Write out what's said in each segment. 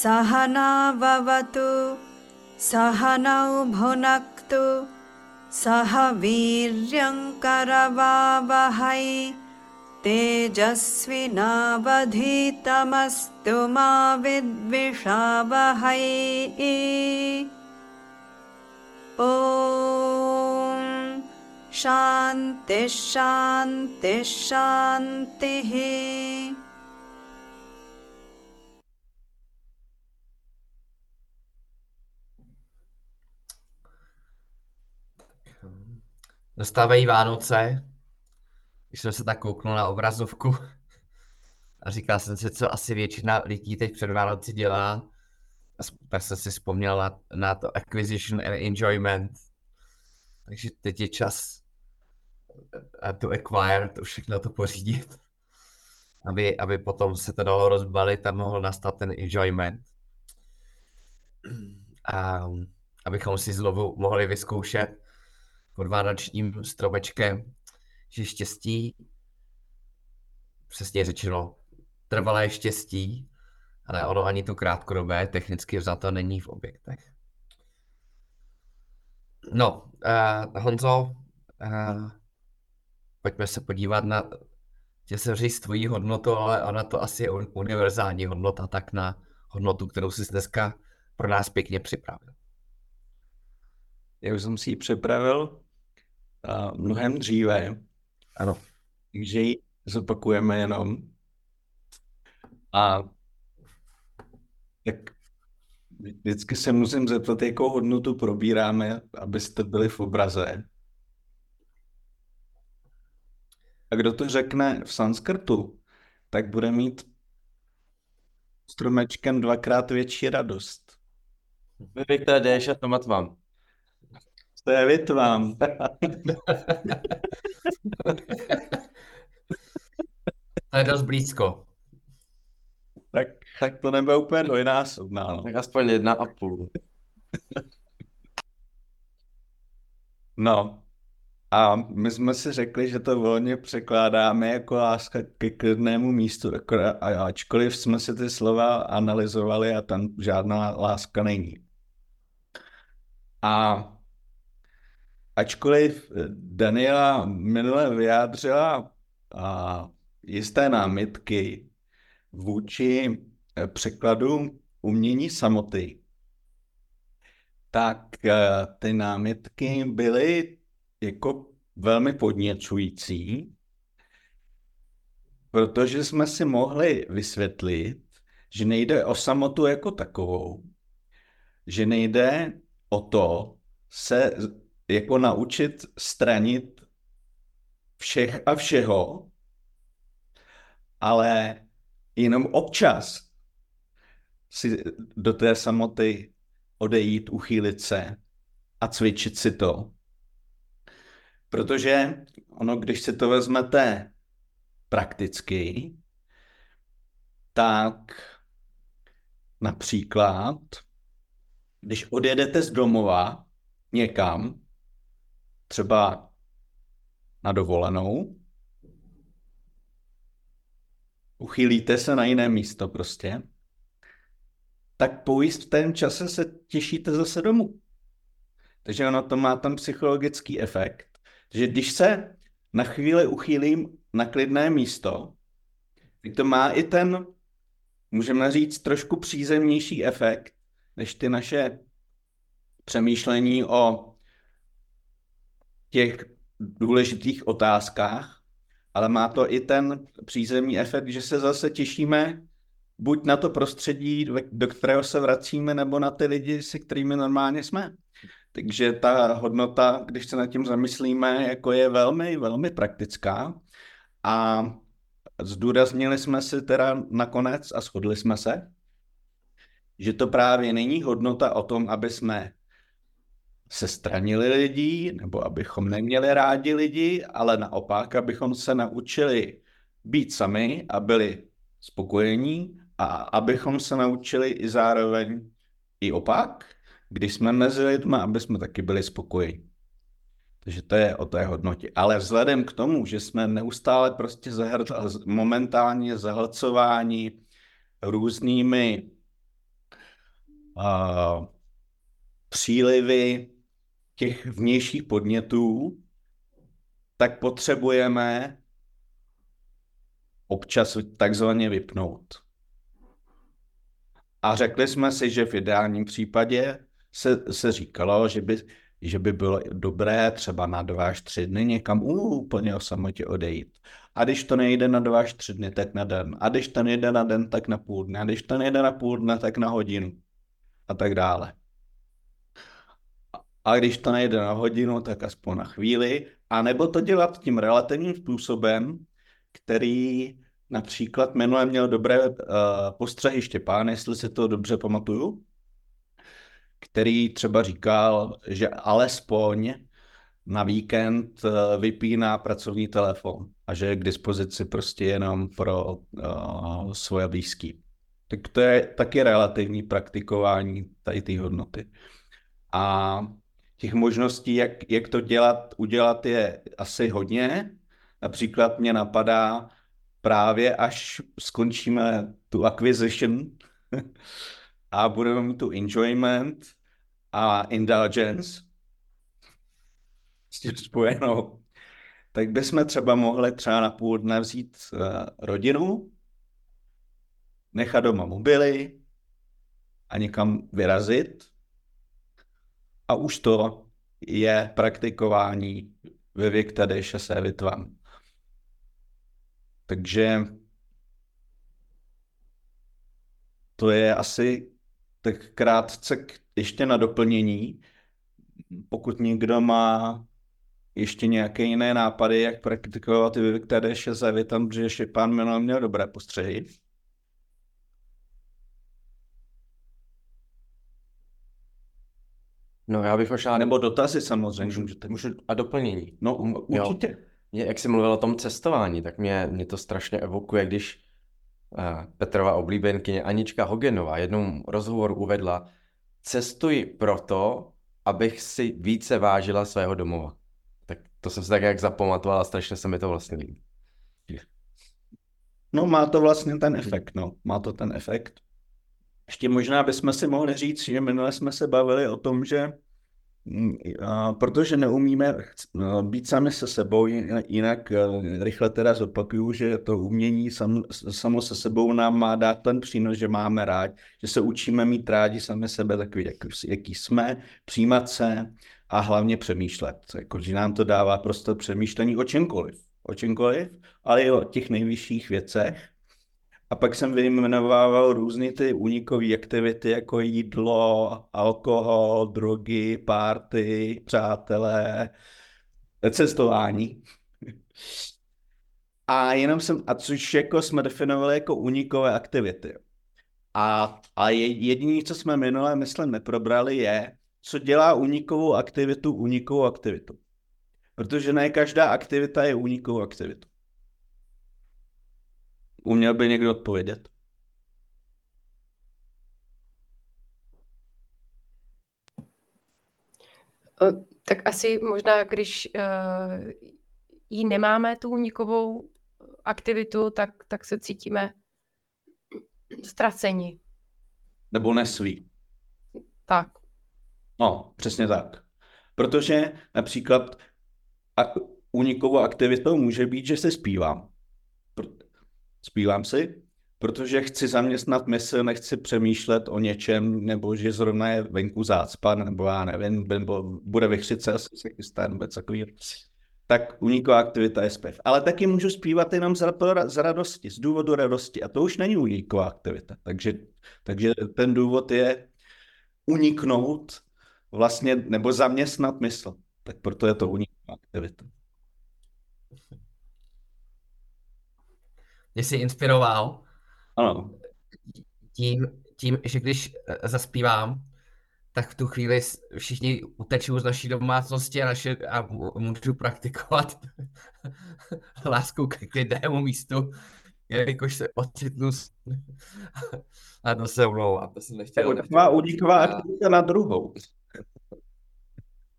सहनावतु सहनौ भुनक्तु सह वीर्यङ्करवावहै तेजस्विनावधीतमस्तु मा विद्विषावहै। ॐ शान्तिः शान्तिः शान्तिः Dostávají Vánoce, když jsem se tak kouknul na obrazovku a říkal jsem si, co asi většina lidí teď před Vánoci dělá. Tak jsem si vzpomněl na, na to acquisition and enjoyment. Takže teď je čas eh, to acquire, to všechno to pořídit, aby, aby potom se to dalo rozbalit a mohl nastat ten enjoyment. A abychom si znovu mohli vyzkoušet pod vánočním stromečkem, že štěstí, přesně řečeno, trvalé štěstí, ale ono ani to krátkodobé technicky vzato není v objektech. No, uh, Honzo, uh, pojďme se podívat na, tě se říct tvojí hodnotu, ale ona to asi je univerzální hodnota, tak na hodnotu, kterou jsi dneska pro nás pěkně připravil. Já už jsem si ji připravil uh, mnohem dříve. Ano. Takže ji zopakujeme jenom. A tak vždycky se musím zeptat, jakou hodnotu probíráme, abyste byli v obraze. A kdo to řekne v sanskrtu, tak bude mít stromečkem dvakrát větší radost. Vy jdeš a tomat vám. To je vitvám. to je dost blízko. Tak, tak to nebude úplně dvojnásobná. No. Tak aspoň jedna a půl. no. A my jsme si řekli, že to volně překládáme jako láska ke klidnému místu. A ačkoliv jsme si ty slova analyzovali a tam žádná láska není. A ačkoliv Daniela minule vyjádřila a, jisté námitky vůči eh, překladu umění samoty, tak eh, ty námitky byly jako velmi podněcující, protože jsme si mohli vysvětlit, že nejde o samotu jako takovou, že nejde o to se jako naučit stranit všech a všeho, ale jenom občas si do té samoty odejít, uchýlit se a cvičit si to. Protože ono, když si to vezmete prakticky, tak například, když odjedete z domova někam, třeba na dovolenou, uchylíte se na jiné místo prostě, tak po jistém čase se těšíte zase domů. Takže ono to má tam psychologický efekt, že když se na chvíli uchýlím na klidné místo, tak to má i ten, můžeme říct, trošku přízemnější efekt, než ty naše přemýšlení o těch důležitých otázkách, ale má to i ten přízemní efekt, že se zase těšíme buď na to prostředí, do kterého se vracíme, nebo na ty lidi, se kterými normálně jsme. Takže ta hodnota, když se nad tím zamyslíme, jako je velmi, velmi praktická. A zdůraznili jsme si teda nakonec a shodli jsme se, že to právě není hodnota o tom, aby jsme se stranili lidí, nebo abychom neměli rádi lidi, ale naopak, abychom se naučili být sami a byli spokojení a abychom se naučili i zároveň i opak, když jsme mezi lidmi, aby jsme taky byli spokojení. Takže to je o té hodnotě. Ale vzhledem k tomu, že jsme neustále prostě momentálně zahlcováni různými uh, přílivy těch vnějších podnětů, tak potřebujeme občas takzvaně vypnout. A řekli jsme si, že v ideálním případě se, se říkalo, že by, že by bylo dobré třeba na dva až tři dny někam úplně o samotě odejít. A když to nejde na dva až tři dny, tak na den. A když to nejde na den, tak na půl dne. A když to nejde na půl dne, tak na hodinu. A tak dále. A když to nejde na hodinu, tak aspoň na chvíli. A nebo to dělat tím relativním způsobem, který například minule měl dobré uh, postřehy Štěpán, jestli si to dobře pamatuju, který třeba říkal, že alespoň na víkend uh, vypíná pracovní telefon a že je k dispozici prostě jenom pro uh, svoje blízký. Tak to je taky relativní praktikování tady té hodnoty. A těch možností, jak, jak to dělat, udělat je asi hodně. Například mě napadá právě, až skončíme tu acquisition a budeme mít tu enjoyment a indulgence s tím spojenou, tak bychom třeba mohli třeba na půl dne vzít uh, rodinu, nechat doma mobily a někam vyrazit. A už to je praktikování ve věk tady se vitvam. Takže to je asi tak krátce ještě na doplnění. Pokud někdo má ještě nějaké jiné nápady, jak praktikovat vyvěk tady se tam, protože ještě pán minul měl dobré postřehy. No já bych možná... Nebo dotazy samozřejmě. Můžete. Můžu, a doplnění. No určitě. Jo. Mě, jak jsi mluvil o tom cestování, tak mě, mě to strašně evokuje, když uh, Petrova oblíbenkyně Anička Hogenová jednou rozhovoru uvedla, cestuji proto, abych si více vážila svého domova. Tak to jsem si tak jak zapamatoval a strašně se mi to vlastně líbí. No má to vlastně ten efekt, no. Má to ten efekt. Ještě možná bychom si mohli říct, že minule jsme se bavili o tom, že mm, protože neumíme no, být sami se sebou, jinak eh, rychle teda zopakuju, že to umění sam, samo se sebou nám má dát ten přínos, že máme rád, že se učíme mít rádi sami sebe takový, jak, jaký jsme, přijímat se a hlavně přemýšlet. Jako, že nám to dává prostě přemýšlení o čemkoliv. O čemkoliv, ale i o těch nejvyšších věcech. A pak jsem vyjmenovával různé ty unikové aktivity, jako jídlo, alkohol, drogy, párty, přátelé, cestování. A jenom jsem, a což jako jsme definovali jako unikové aktivity. A, a jediné, co jsme minule, myslím, neprobrali, je, co dělá unikovou aktivitu unikovou aktivitu. Protože ne každá aktivita je unikovou aktivitu. Uměl by někdo odpovědět? Tak asi možná, když uh, ji nemáme, tu unikovou aktivitu, tak, tak se cítíme ztraceni. Nebo nesví. Tak. No, přesně tak. Protože například unikovou aktivitou může být, že se zpívám. Zpívám si, protože chci zaměstnat mysl, nechci přemýšlet o něčem, nebo že zrovna je venku zácpa, nebo já nevím, nebo bude vychřice, asi se chystá, nebo takový. Tak uniková aktivita je zpěv. Ale taky můžu zpívat jenom z, z radosti, z důvodu radosti. A to už není uniková aktivita. Takže, takže ten důvod je uniknout vlastně, nebo zaměstnat mysl. Tak proto je to uniková aktivita. Mě jsi inspiroval. Ano. Tím, tím, že když eh, zaspívám, tak v tu chvíli všichni utečou z naší domácnosti a, naše, a můžu praktikovat lásku k klidnému místu, jelikož se ocitnu a to se omlouvám, to jsem nechtěl. Taková uniková aktivita na druhou.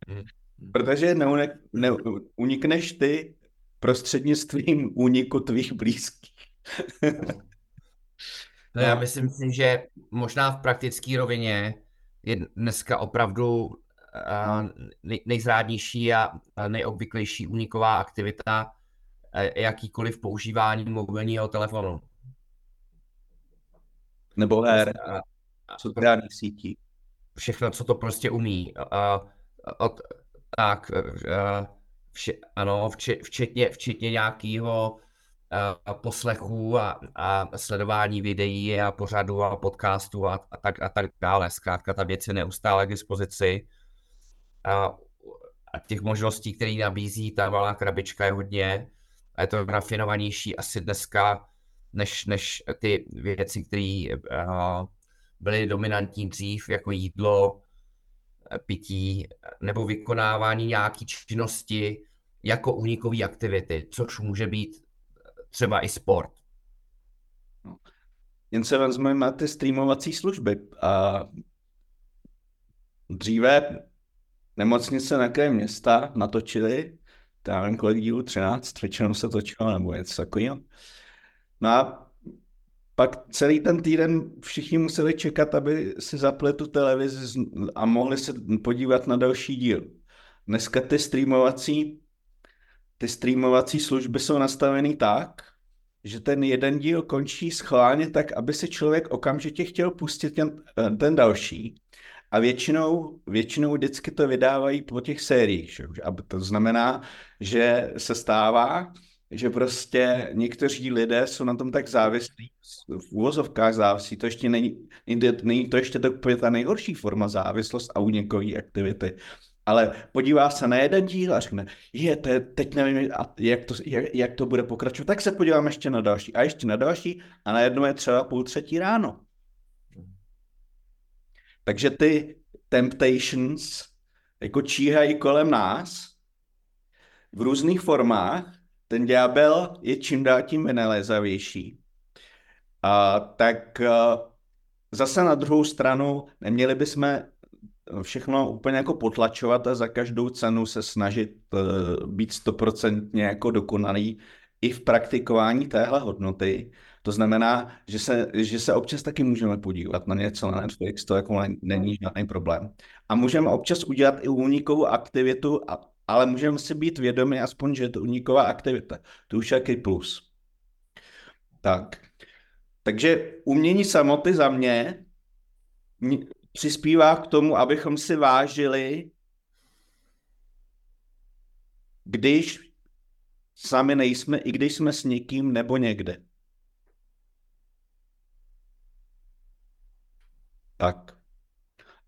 Hmm. Protože neunik, ne, unikneš ty prostřednictvím úniku tvých blízkých. No já myslím si, že možná v praktické rovině je dneska opravdu nej, nejzrádnější a nejobvyklejší uniková aktivita jakýkoliv používání mobilního telefonu. Nebo her, sociálních sítí. Všechno, co to prostě umí. Uh, od, tak, uh, vše, ano, včetně, včetně nějakého uh, poslechu a, a sledování videí a pořadu a podcastů a, a, tak, a tak dále. Zkrátka ta věc je neustále k dispozici. Uh, a těch možností, které nabízí ta malá krabička je hodně a je to rafinovanější asi dneska, než, než ty věci, které uh, byly dominantní dřív, jako jídlo, pití nebo vykonávání nějaké činnosti jako unikové aktivity, což může být třeba i sport. Jen se vezmeme ty streamovací služby. A dříve nemocnice na kraji města natočili já nevím, kolik dílů, 13, většinou se točilo, nebo něco takového. No a pak celý ten týden všichni museli čekat, aby si zapli tu televizi a mohli se podívat na další díl. Dneska ty streamovací, ty streamovací služby jsou nastaveny tak, že ten jeden díl končí schválně tak, aby se člověk okamžitě chtěl pustit ten, ten další. A většinou, většinou vždycky to vydávají po těch sériích. Že? A to znamená, že se stává, že prostě někteří lidé jsou na tom tak závislí, v úvozovkách závisí, to ještě není, není to ještě tak ta nejhorší forma závislost a unikové aktivity. Ale podívá se na jeden díl a řekne, je, to je, teď nevím, jak to, jak, jak to bude pokračovat, tak se podívám ještě na další a ještě na další a najednou je třeba půl třetí ráno. Takže ty temptations jako číhají kolem nás v různých formách. Ten ďábel je čím dál tím vynalézavější. A, tak a, zase na druhou stranu neměli bychom všechno úplně jako potlačovat a za každou cenu se snažit uh, být stoprocentně jako dokonalý i v praktikování téhle hodnoty, to znamená, že se, že se občas taky můžeme podívat na něco na Netflix, to jako není žádný problém. A můžeme občas udělat i únikovou aktivitu, ale můžeme si být vědomi aspoň, že je to úniková aktivita. To už je plus. Tak. Takže umění samoty za mě přispívá k tomu, abychom si vážili, když sami nejsme, i když jsme s někým nebo někde. Tak.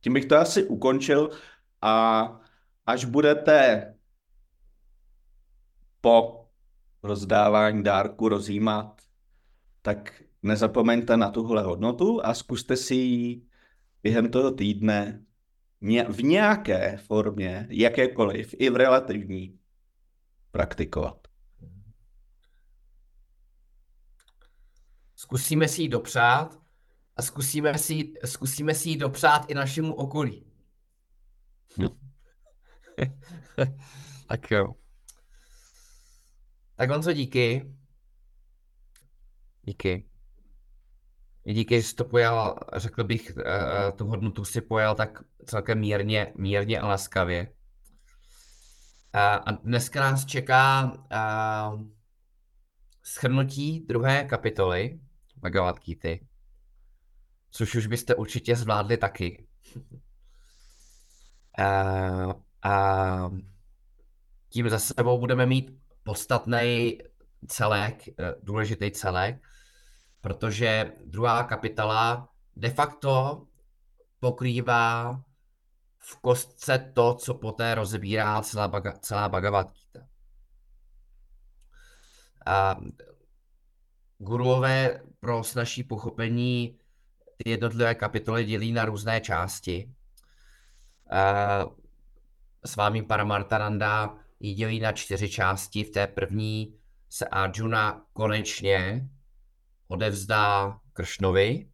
Tím bych to asi ukončil a až budete po rozdávání dárku rozjímat, tak nezapomeňte na tuhle hodnotu a zkuste si ji během toho týdne v nějaké formě, jakékoliv, i v relativní, praktikovat. Zkusíme si ji dopřát a zkusíme si, zkusíme si ji dopřát i našemu okolí. No. tak jo. Tak Honzo, díky. Díky. Díky, že to pojal, řekl bych, uh, tu hodnotu si pojal tak celkem mírně, mírně a laskavě. Uh, a dneska nás čeká schrnutí druhé kapitoly Bhagavad Gita což už byste určitě zvládli taky. A, a tím za sebou budeme mít podstatný celek, eh, důležitý celek, protože druhá kapitola de facto pokrývá v kostce to, co poté rozebírá celá, baga, celá Bhagavad Gita. A guruové pro snažší pochopení ty jednotlivé kapitoly dělí na různé části. S vámi Paramartananda ji dělí na čtyři části. V té první se Arjuna konečně odevzdá Kršnovi.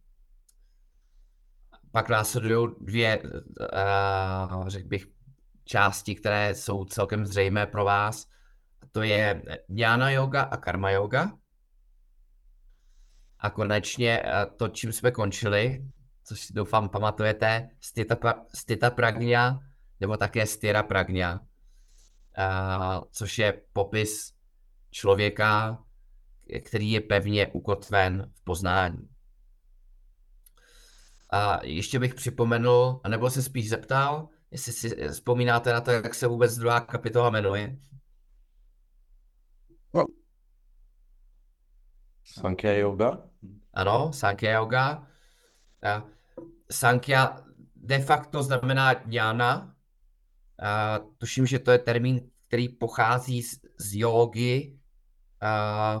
Pak následují dvě, řekl bych, části, které jsou celkem zřejmé pro vás. To je Jnana yoga a Karma yoga. A konečně eh, to, čím jsme končili, což si doufám pamatujete, stita, stita pragnia, nebo také stira pragnia, což je popis člověka, který je pevně ukotven v poznání. A ještě bych připomenul, anebo se spíš zeptal, jestli si vzpomínáte na to, jak se vůbec druhá kapitola jmenuje. Sankhya yoga? Ano, Sankhya yoga. A Sankhya de facto znamená dňána. A tuším, že to je termín, který pochází z, z jogy. A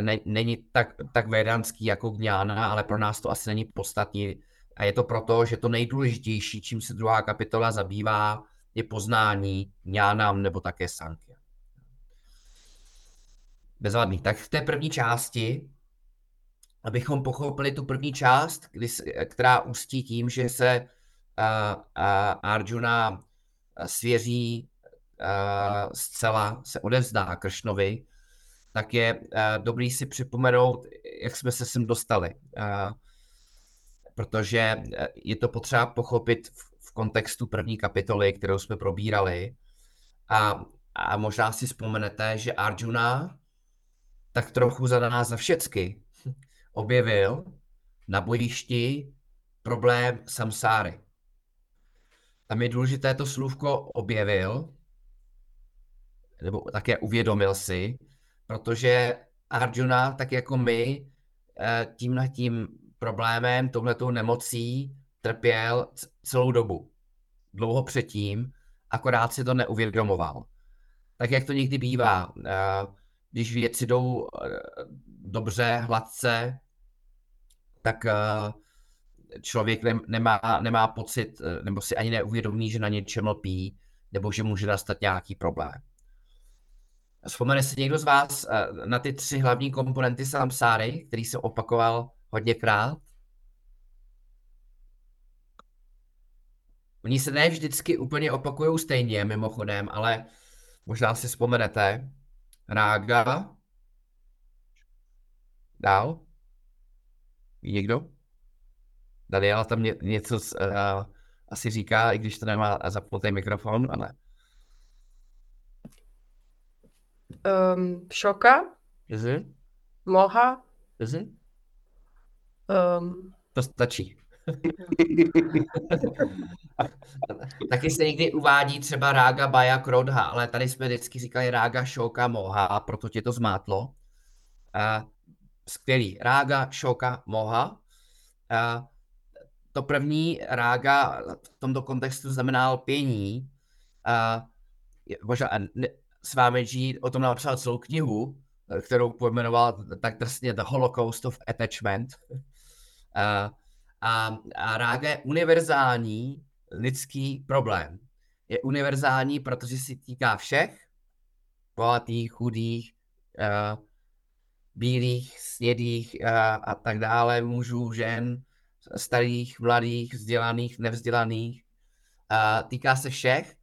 ne, není tak, tak védanský jako dňána, ale pro nás to asi není podstatný. A je to proto, že to nejdůležitější, čím se druhá kapitola zabývá, je poznání dňánam nebo také Sankhya. Bezvadný. Tak v té první části abychom pochopili tu první část, kdy, která ústí tím, že se uh, uh, Arjuna svěří uh, zcela, se odevzdá Kršnovi, tak je uh, dobrý si připomenout, jak jsme se sem dostali. Uh, protože je to potřeba pochopit v, v kontextu první kapitoly, kterou jsme probírali. A, a možná si vzpomenete, že Arjuna tak trochu za nás za všecky objevil na bojišti problém samsáry. Tam je důležité to slůvko objevil, nebo také uvědomil si, protože Arjuna, tak jako my, eh, tímhle tím problémem, touhletou nemocí trpěl celou dobu. Dlouho předtím, akorát si to neuvědomoval. Tak jak to někdy bývá, eh, když věci jdou eh, dobře, hladce, tak člověk nemá, nemá pocit, nebo si ani neuvědomí, že na něčem lpí, nebo že může nastat nějaký problém. Vzpomene si někdo z vás eh, na ty tři hlavní komponenty samsáry, který jsem opakoval hodněkrát? Oni se ne vždycky úplně opakují stejně, mimochodem, ale možná si vzpomenete. Rága. Dál. Ví někdo? Daniela tam ně, něco uh, asi říká, i když to nemá zapnutý mikrofon, ale... Um, šoka, Mhm. moha, Mhm. um, To stačí. Taky se někdy uvádí třeba Rága Baja Krodha, ale tady jsme vždycky říkali Rága Šoka Moha, proto tě to zmátlo. A skvělý. Rága, šoka, moha. A to první rága v tomto kontextu znamená lpění. A možná s vámi žít o tom napsal celou knihu, kterou pojmenoval tak drsně The Holocaust of Attachment. A, a, a rága je univerzální lidský problém. Je univerzální, protože si týká všech, bohatých, chudých, uh, bílých, snědých a, a tak dále, mužů, žen, starých, mladých, vzdělaných, nevzdělaných. A týká se všech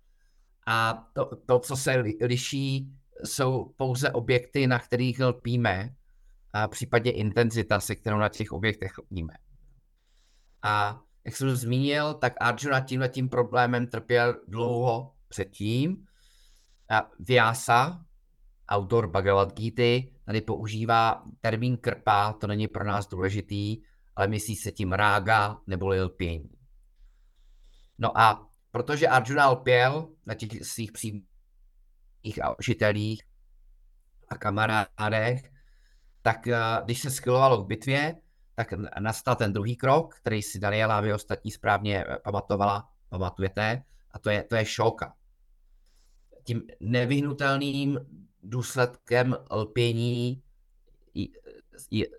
a to, to, co se liší, jsou pouze objekty, na kterých lpíme, a případně intenzita, se kterou na těch objektech lpíme. A jak jsem zmínil, tak Arjuna tímhle tím problémem trpěl dlouho předtím. A Vyasa, autor Bhagavad Gita, tady používá termín krpa, to není pro nás důležitý, ale myslí se tím rága nebo lpění. No a protože Arjuna lpěl na těch svých přímých žitelích a kamarádech, tak eh, když se schylovalo k bitvě, tak nastal ten druhý krok, který si Daniela vy ostatní správně eh, pamatovala, pamatujete, a to je, to je šoka. Tím nevyhnutelným důsledkem lpění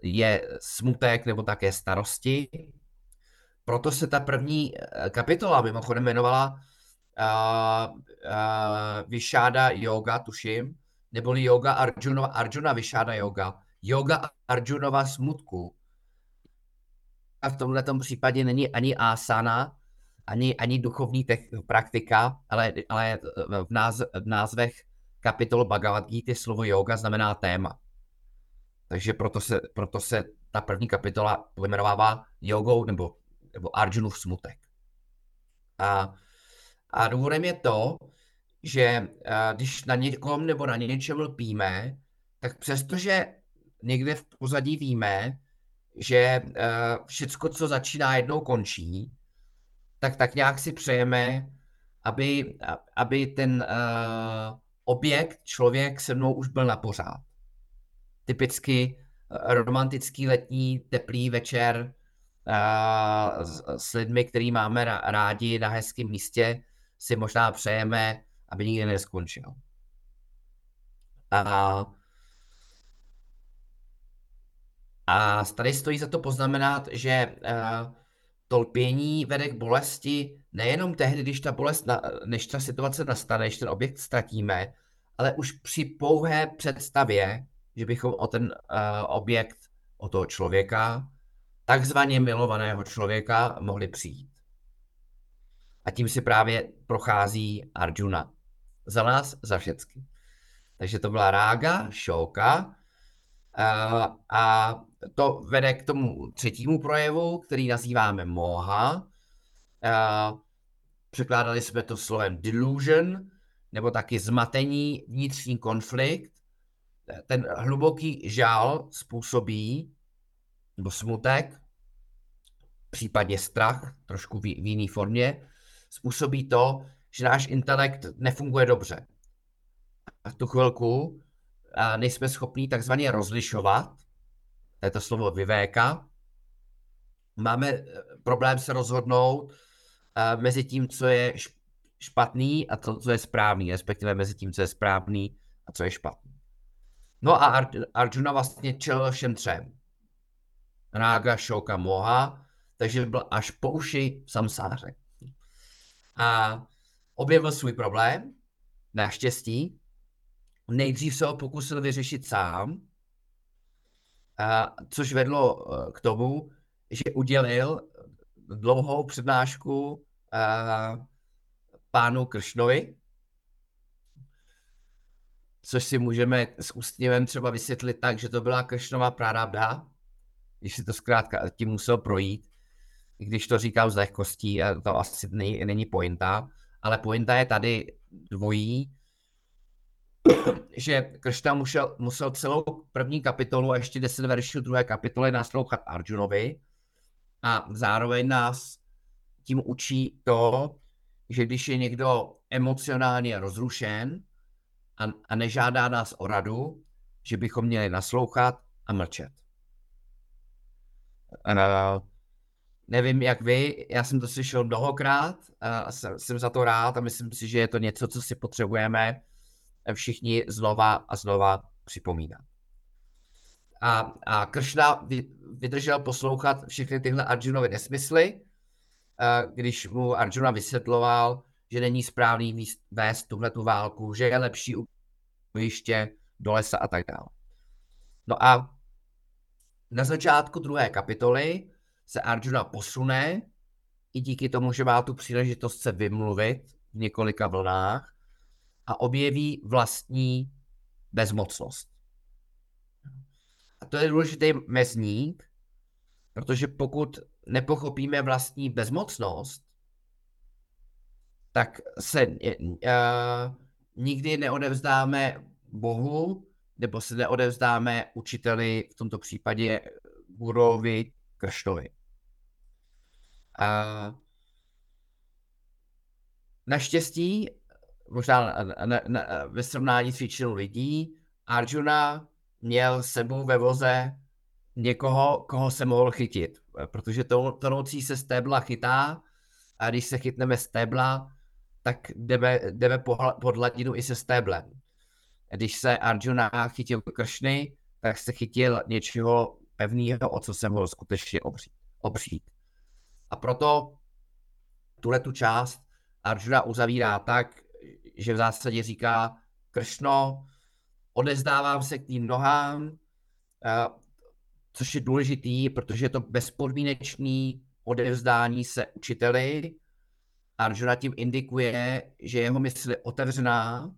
je smutek nebo také starosti. Proto se ta první eh, kapitola mimochodem jmenovala uh, uh, Vyšáda yoga, tuším, neboli yoga Arjunova, Arjuna Vyšáda yoga. Yoga Arjunova smutku. A v tomhle případě není ani asana, ani, ani duchovní tech, praktika, ale, ale v, náz, v názvech kapitol Bhagavad Gita slovo yoga znamená téma. Takže proto se, proto se ta první kapitola pojmenovává jogou nebo nebo Arjunův smutek. A, a důvodem je to, že a, když na někom nebo na něčem lpíme, tak přestože někde v pozadí víme, že všecko, co začíná, jednou končí, tak tak nějak si přejeme, aby, aby ten objekt, člověk se mnou už byl na pořád. Typicky romantický letní teplý večer s, lidmi, který máme rádi na hezkém místě, si možná přejeme, aby nikdy neskončil. A A tady stojí za to poznamenat, že uh, to lpění vede k bolesti nejenom tehdy, když ta bolest, na, než ta situace nastane, než ten objekt ztratíme, ale už při pouhé představě, že bychom o ten uh, objekt, o toho člověka, takzvaně milovaného člověka, mohli přijít. A tím si právě prochází Arjuna. Za nás, za všechny. Takže to byla rága, šoka, a to vede k tomu třetímu projevu, který nazýváme moha. Překládali jsme to slovem delusion, nebo taky zmatení, vnitřní konflikt. Ten hluboký žál způsobí, nebo smutek, případně strach, trošku v, jiné formě, způsobí to, že náš intelekt nefunguje dobře. A v tu chvilku nejsme schopní takzvaně rozlišovat, to je to slovo vyvéka, máme eh, problém se rozhodnout eh, mezi tím, co je špatný a to, co je správný, respektive mezi tím, co je správný a co je špatný. No a Arjuna vlastně čelil všem třem. Rága, Šoka, Moha, takže byl až po uši v samsáře. A objevil svůj problém, naštěstí, Nejdřív se ho pokusil vyřešit sám, a, což vedlo e, k tomu, že udělil dlouhou přednášku a, pánu Kršnovi, což si můžeme s úsměvem třeba vysvětlit tak, že to byla Kršnova prarabda, když si to zkrátka tím musel projít, když to říkám z lehkostí, to asi není, není pointa, ale pointa je tady dvojí, že Kršna musel, musel celou první kapitolu a ještě deset veršů druhé kapitoly naslouchat Arjunovi a zároveň nás tím učí to, že když je někdo emocionálně rozrušen a, a nežádá nás o radu, že bychom měli naslouchat a mlčet. A, nevím, jak vy, já jsem to slyšel mnohokrát a jsem, jsem za to rád a myslím si, že je to něco, co si potřebujeme všichni znova a znova připomínat. A, a Kršna vydržel poslouchat všechny tyhle Arjunovy nesmysly, když mu Arjuna vysvětloval, že není správný vést tuhle tu válku, že je lepší ujiště do lesa a tak dále. No a na začátku druhé kapitoly se Arjuna posune i díky tomu, že má tu příležitost se vymluvit v několika vlnách a objeví vlastní bezmocnost. A to je důležitý mezník, protože pokud nepochopíme vlastní bezmocnost, tak se uh, nikdy neodevzdáme Bohu, nebo se neodevzdáme učiteli, v tomto případě Gurovi Krštovi. Uh, naštěstí možná na, na, na, ve srovnání s většinou lidí, Arjuna měl sebou ve voze někoho, koho se mohl chytit, protože to, tonoucí se stébla chytá a když se chytneme stébla, tak jdeme, jdeme pod hladinu i se stéblem. Když se Arjuna chytil kršny, tak se chytil něčeho pevného, o co se mohl skutečně obřít. obřít. A proto tuhle tu část Arjuna uzavírá tak, že v zásadě říká, Kršno, odezdávám se k tým nohám, což je důležitý, protože je to bezpodmínečný odevzdání se učiteli. Arjuna tím indikuje, že jeho mysl je otevřená,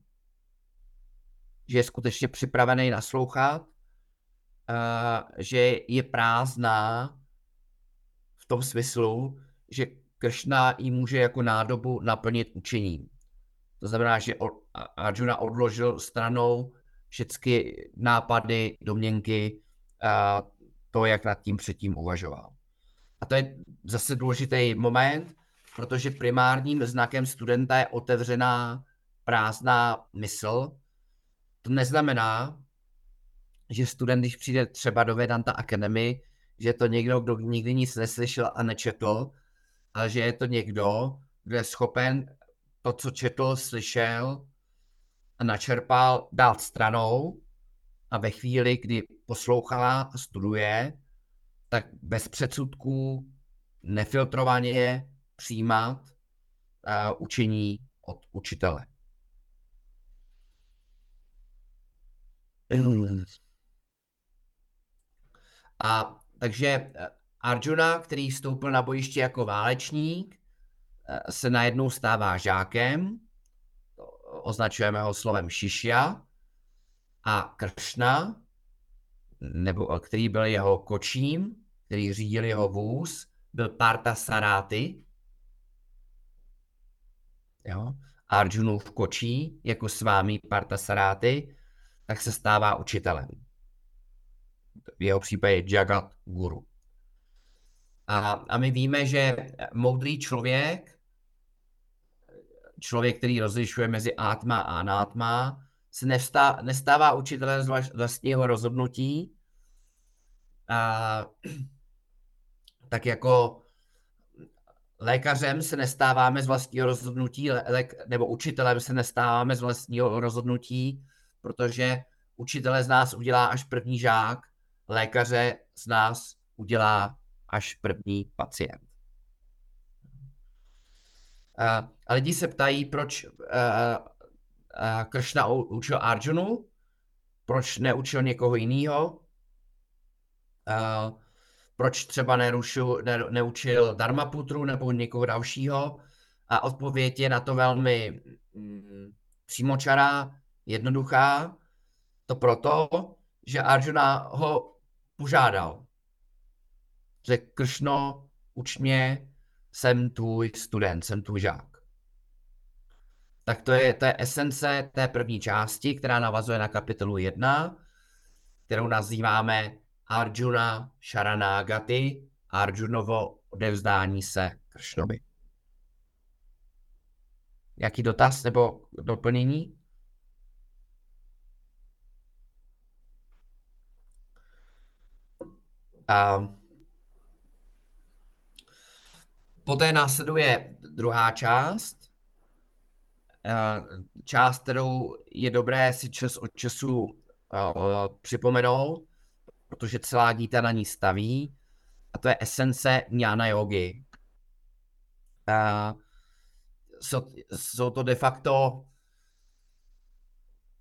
že je skutečně připravený naslouchat, že je prázdná v tom smyslu, že Kršna ji může jako nádobu naplnit učením. To znamená, že Arjuna odložil stranou všechny nápady, domněnky, a to, jak nad tím předtím uvažoval. A to je zase důležitý moment, protože primárním znakem studenta je otevřená, prázdná mysl. To neznamená, že student, když přijde třeba do Vedanta Academy, že je to někdo, kdo nikdy nic neslyšel a nečetl, ale že je to někdo, kdo je schopen to, co četl, slyšel a načerpal, dát stranou a ve chvíli, kdy poslouchá a studuje, tak bez předsudků, nefiltrovaně přijímat učení od učitele. A takže eh, Arjuna, který vstoupil na bojiště jako válečník, eh, se najednou stává žákem, označujeme ho slovem Shishya, a Kršna, nebo který byl jeho kočím, který řídil jeho vůz, byl Parta Saráty, jo, Arjunův kočí, jako s vámi Parta Saráty, tak se stává učitelem. V jeho případě Jagat Guru. A, a my víme, že moudrý člověk, člověk, který rozlišuje mezi átma a anátma, se nevstá, nestává učitelem z vlastního rozhodnutí, a, tak jako lékařem se nestáváme z vlastního rozhodnutí, lék, nebo učitelem se nestáváme z vlastního rozhodnutí, protože učitele z nás udělá až první žák, lékaře z nás udělá až první pacient. A, a lidi se ptají, proč a, a Kršna učil Arjunu, proč neučil někoho jiného, proč třeba nerušil, ne, neučil Dharmaputru nebo někoho dalšího. A odpověď je na to velmi mm, přímočará, jednoduchá. To proto, že Arjuna ho požádal. Že Kršno, uč mě, jsem tvůj student, jsem tvůj žák. Tak to je, to je esence té první části, která navazuje na kapitolu 1, kterou nazýváme Arjuna Sharanagati, Arjunovo odevzdání se Kršnovi. Jaký dotaz nebo doplnění? A poté následuje druhá část, část, kterou je dobré si čas od času připomenout, protože celá Gita na ní staví, a to je esence jnana jsou, jsou to de facto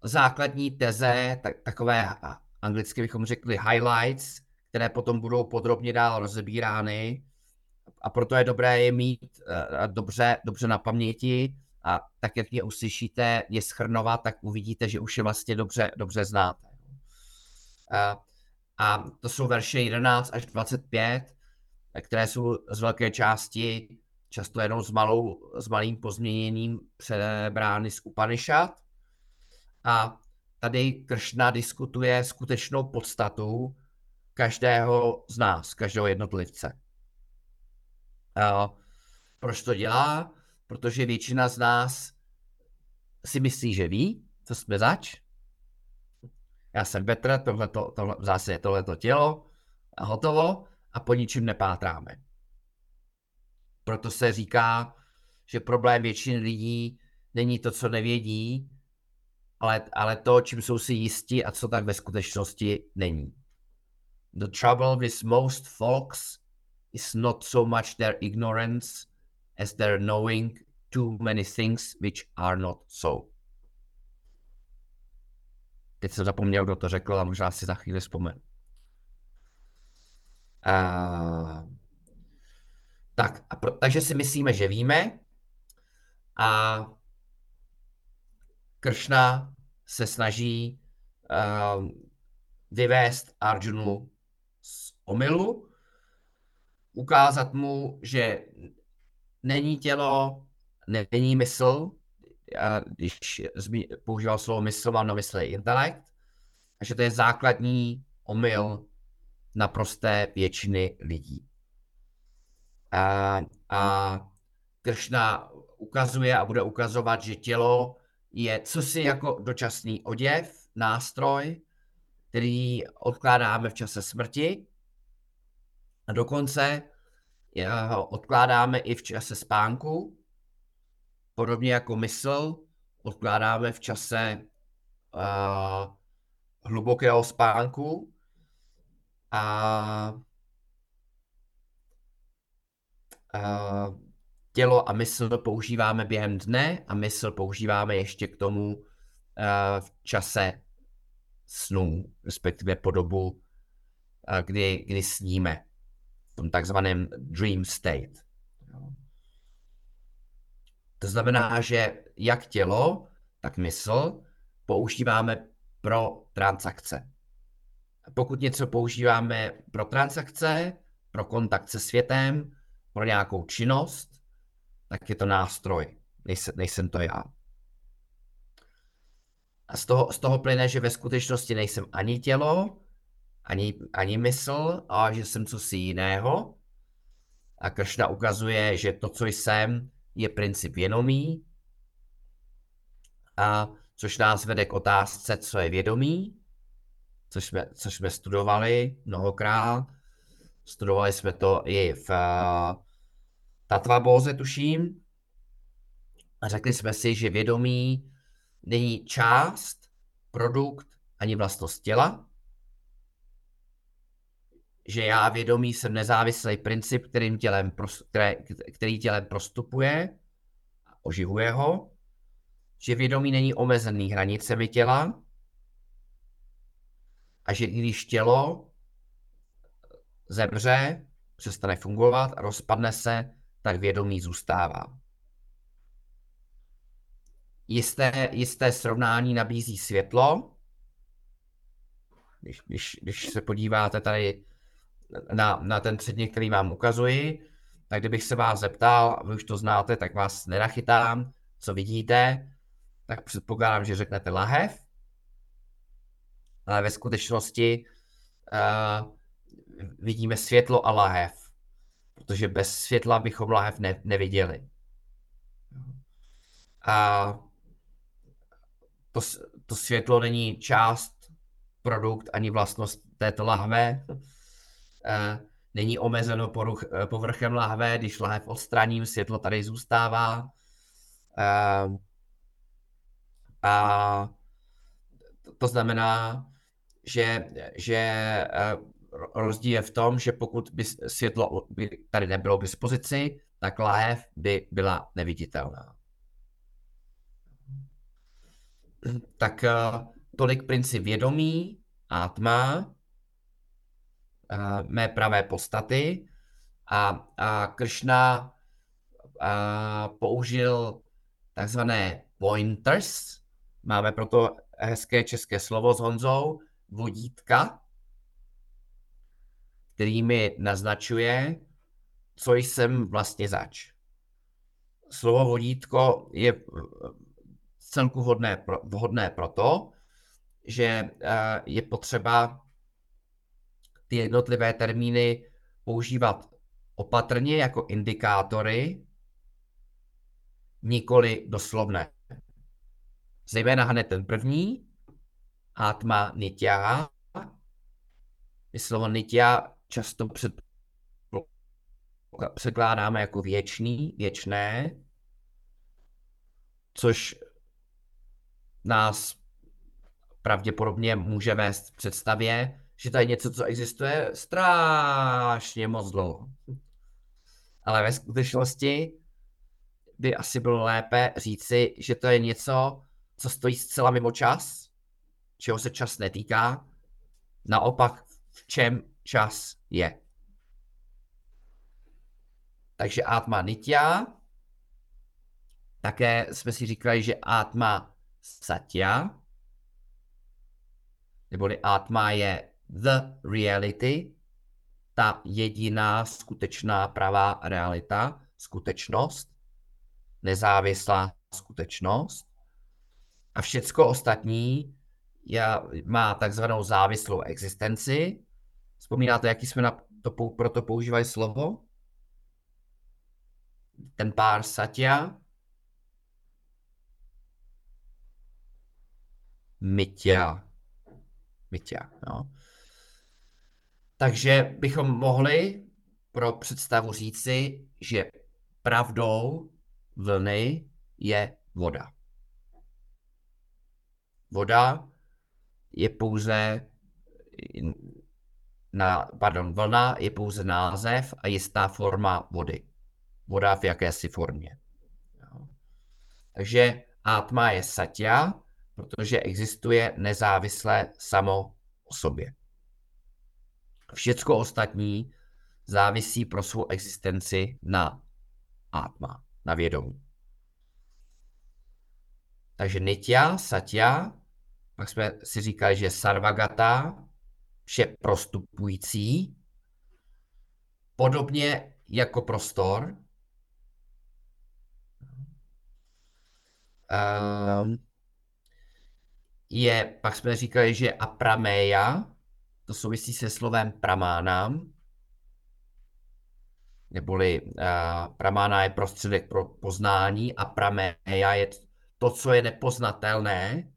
základní teze, tak, takové anglicky bychom řekli highlights, které potom budou podrobně dál rozebírány a proto je dobré je mít uh, dobře, dobře na paměti a tak, jak je uslyšíte, je schrnovat, tak uvidíte, že už je vlastně dobře, dobře znáte. Uh, a to jsou verše 11 až 25, které jsou z velké části často jenom s, malou, s malým pozměněním přebrány z Upanishad. A tady Kršna diskutuje skutečnou podstatu každého z nás, každého jednotlivce. A proč to dělá? Protože většina z nás si myslí, že ví, co jsme zač, já jsem Petr, tohleto, tohle, v zásadě tohleto tělo a hotovo a po ničem nepátráme. Proto se říká, že problém většiny lidí není to, co nevědí, ale, ale to, čím jsou si jistí a co tak ve skutečnosti není. The trouble with most folks is not so much their ignorance as their knowing too many things which are not so. Teď jsem zapomněl, kdo to řekl a možná si za chvíli vzpomenu. Uh, tak, a pro, takže si myslíme, že víme a Kršna se snaží uh, vyvést Arjunu omylu, ukázat mu, že není tělo, není mysl, a když zmi- používal slovo mysl, mám na mysli intelekt, a že to je základní omyl naprosté většiny lidí. A, a Kršna ukazuje a bude ukazovat, že tělo je cosi jako dočasný oděv, nástroj, který odkládáme v čase smrti a dokonce ho odkládáme i v čase spánku, podobně jako mysl odkládáme v čase uh, hlubokého spánku. A uh, tělo a mysl používáme během dne a mysl používáme ještě k tomu uh, v čase snů, respektive po dobu, uh, kdy, kdy sníme, tom takzvaném dream state. To znamená, že jak tělo, tak mysl používáme pro transakce. Pokud něco používáme pro transakce, pro kontakt se světem, pro nějakou činnost, tak je to nástroj, nejsem, nejsem to já. A z toho, z toho plyne, že ve skutečnosti nejsem ani tělo, ani, ani mysl, ale že jsem cosi jiného. A Kršna ukazuje, že to, co jsem, je princip vědomí, a což nás vede k otázce, co je vědomí, což jsme, což jsme studovali mnohokrát. Studovali jsme to i v Tatva Boze, tuším. A řekli jsme si, že vědomí není část, produkt ani vlastnost těla, že já vědomí jsem nezávislý princip, kterým tělem, který tělem prostupuje, oživuje ho, že vědomí není omezený hranicemi těla a že i když tělo zemře, přestane fungovat a rozpadne se, tak vědomí zůstává. Jisté, jisté srovnání nabízí světlo. Když, když, když se podíváte tady na, na ten předmět, který vám ukazuji, tak kdybych se vás zeptal, vy už to znáte, tak vás nenachytám, co vidíte, tak předpokládám, že řeknete lahev, ale ve skutečnosti uh, vidíme světlo a lahev. Protože bez světla bychom lahev ne, neviděli. A to, to světlo není část, produkt ani vlastnost této lahve. Není omezeno poruch, povrchem lahve, když lahev odstraním, světlo tady zůstává. A to znamená, že, že rozdíl je v tom, že pokud by světlo by tady nebylo k dispozici, tak lahev by byla neviditelná. Tak eh, tolik princip vědomí, atma, eh, mé pravé podstaty a, a Krishna a eh, použil takzvané pointers, máme proto hezké české slovo s Honzou, vodítka, který mi naznačuje, co jsem vlastně zač. Slovo vodítko je eh, celku vhodné, vhodné proto, že eh, je potřeba ty jednotlivé termíny používat opatrně jako indikátory, nikoli doslovné. Zejména hned ten první, Atma Nitya. Slovo Nitya často před, překládáme jako věčný, věčné, což nás pravděpodobně může vést v představě, že to je něco, co existuje strašně moc dlouho. Ale ve skutečnosti by asi bylo lépe říci, že to je něco, co stojí zcela mimo čas, čeho se čas netýká. Naopak, v čem čas je. Takže Atma Nitya. Také jsme si říkali, že Atma Satya, neboli Atma je the reality, ta jediná skutečná pravá realita, skutečnost, nezávislá skutečnost a všecko ostatní je, má takzvanou závislou existenci. Vzpomínáte, jaký jsme na to, pro to používali slovo? Ten pár satya. Mytya. Mytya, no. Takže bychom mohli pro představu říci, že pravdou vlny je voda. Voda je pouze na, pardon, vlna je pouze název a jistá forma vody. Voda v jakési formě. Takže átma je satya, protože existuje nezávisle samo o sobě. Všecko ostatní závisí pro svou existenci na átma, na vědomí. Takže nitya, satya, pak jsme si říkali, že sarvagata, vše prostupující, podobně jako prostor. Um, je, pak jsme říkali, že aprameja, to souvisí se slovem pramánám, neboli uh, pramána je prostředek pro poznání a prameja je to, co je nepoznatelné,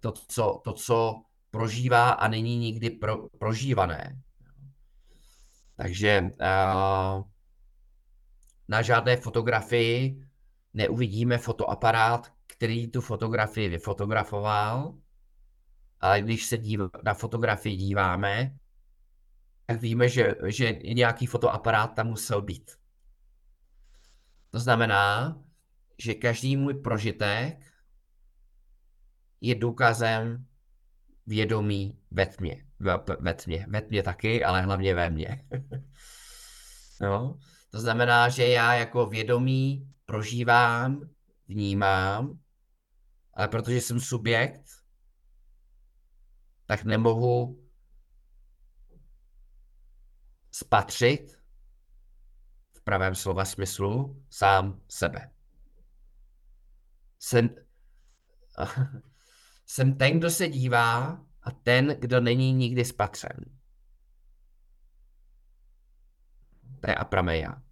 to, co, to, co prožívá a není nikdy pro, prožívané. Takže uh, na žádné fotografii neuvidíme fotoaparát, který tu fotografii vyfotografoval, ale když se dív, na fotografii díváme, tak víme, že, že nějaký fotoaparát tam musel být. To znamená, že každý můj prožitek je důkazem vědomí ve tmě. Ve, ve tmě. Ve tmě taky, ale hlavně ve mně. no. To znamená, že já jako vědomí prožívám, vnímám, ale protože jsem subjekt, tak nemohu spatřit v pravém slova smyslu sám sebe. Jsem, jsem ten, kdo se dívá a ten, kdo není nikdy spatřen. To je aprameja.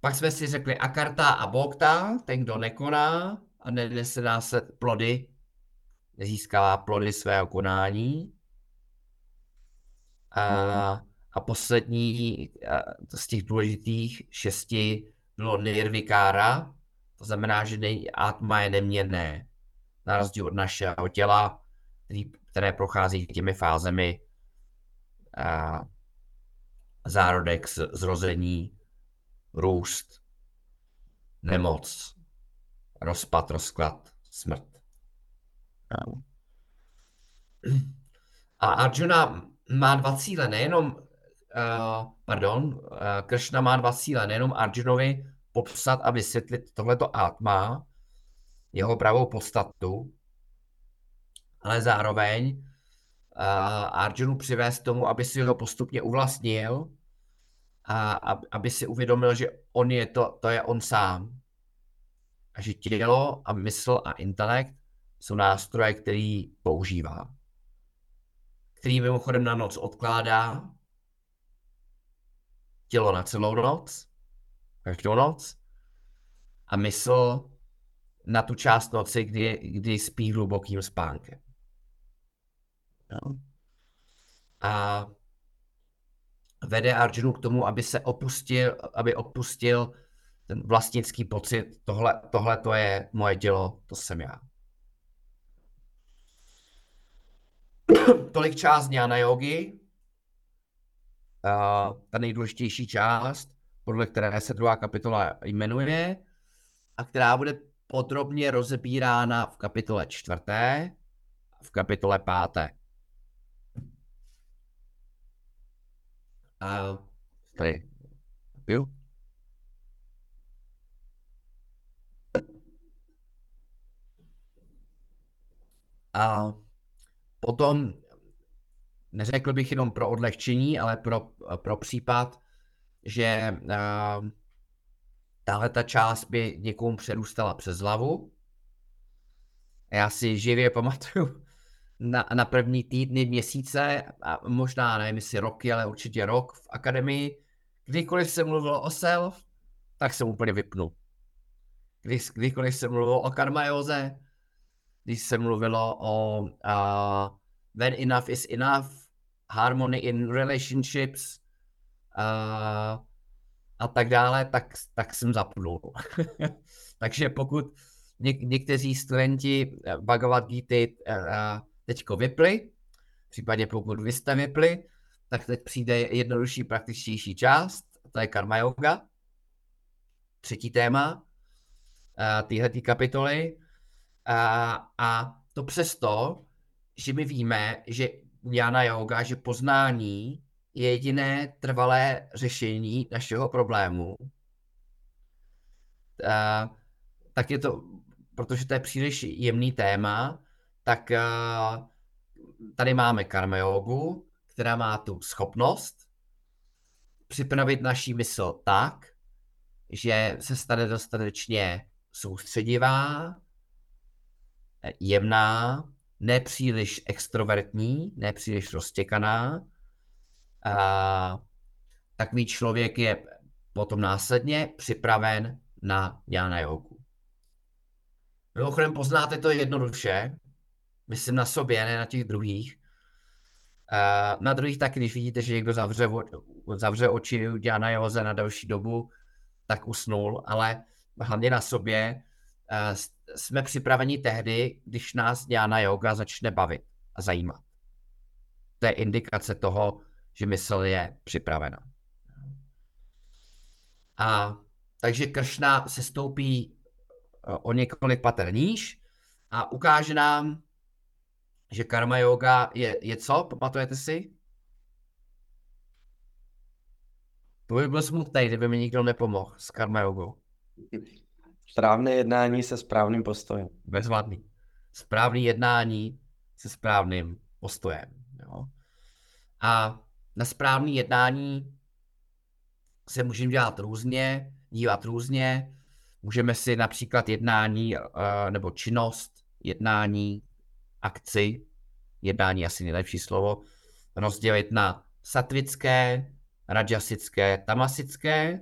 Pak jsme si řekli akarta a bokta, ten, kdo nekoná a nenese nás plody, nezískává plody svého konání. A, a poslední z těch důležitých šesti bylo nirvikára, to znamená, že atma je neměnné, na rozdíl od našeho těla, který, které prochází těmi fázemi a, zárodek, zrození, růst, nemoc, rozpad, rozklad, smrt. A Arjuna má dva cíle, nejenom, uh, pardon, uh, Krishna má dva cíle, nejenom Arjunovi popsat a vysvětlit tohleto Atma, jeho pravou podstatu, ale zároveň uh, Arjunu přivést tomu, aby si ho postupně uvlastnil a aby si uvědomil, že on je to, to je on sám. A že tělo a mysl a intelekt jsou nástroje, který používá. Který mimochodem na noc odkládá, tělo na celou noc, každou noc, a mysl na tu část noci, kdy, kdy spí hlubokým spánkem. No. A vede Arjunu k tomu, aby se opustil, aby opustil ten vlastnický pocit, tohle, tohle to je moje dělo, to jsem já. Tolik část na jogy. Uh, ta nejdůležitější část, podle které se druhá kapitola jmenuje a která bude podrobně rozebírána v kapitole čtvrté a v kapitole páté. A tady, piju. A potom, neřekl bych jenom pro odlehčení, ale pro, pro případ, že uh, tahle ta část by někomu přerůstala přes hlavu. Já si živě pamatuju na, na první týdny, měsíce, a možná nevím jestli roky, ale určitě rok v akademii, kdykoliv se mluvilo o self, tak jsem úplně vypnul. Kdy, kdykoliv se mluvilo o karmajoze, když se mluvilo o uh, when enough is enough, harmony in relationships uh, a tak dále, tak, tak jsem zapnul. Takže pokud něk, někteří studenti Bhagavad Gita uh, teďko vypli, případně pokud vy jste vypli, tak teď přijde jednodušší, praktičtější část, to je karma yoga. Třetí téma uh, téhle kapitoly. Uh, a to přesto, že my víme, že jana yoga, že poznání je jediné trvalé řešení našeho problému, uh, tak je to, protože to je příliš jemný téma, tak uh, tady máme karma jogu, která má tu schopnost připravit naší mysl tak, že se stane dostatečně soustředivá, jemná, nepříliš extrovertní, nepříliš roztěkaná. A takový člověk je potom následně připraven na Jana jogu. Mimochodem poznáte to jednoduše, myslím na sobě, ne na těch druhých. Uh, na druhých taky, když vidíte, že někdo zavře, zavře oči, udělá na joze na další dobu, tak usnul, ale hlavně na sobě jsme připraveni tehdy, když nás na yoga začne bavit a zajímat. To je indikace toho, že mysl je připravena. A takže Kršna se stoupí o několik pater níž a ukáže nám, že karma yoga je, je co? Pamatujete si? To by byl smutný, kdyby mi nikdo nepomohl s karma jogou. Správné jednání se správným postojem. Bezvadný. Správné jednání se správným postojem. Jo? A na správné jednání se můžeme dělat různě, dívat různě. Můžeme si například jednání uh, nebo činnost jednání akci, jednání asi nejlepší slovo, rozdělit na satvické, rajasické, tamasické.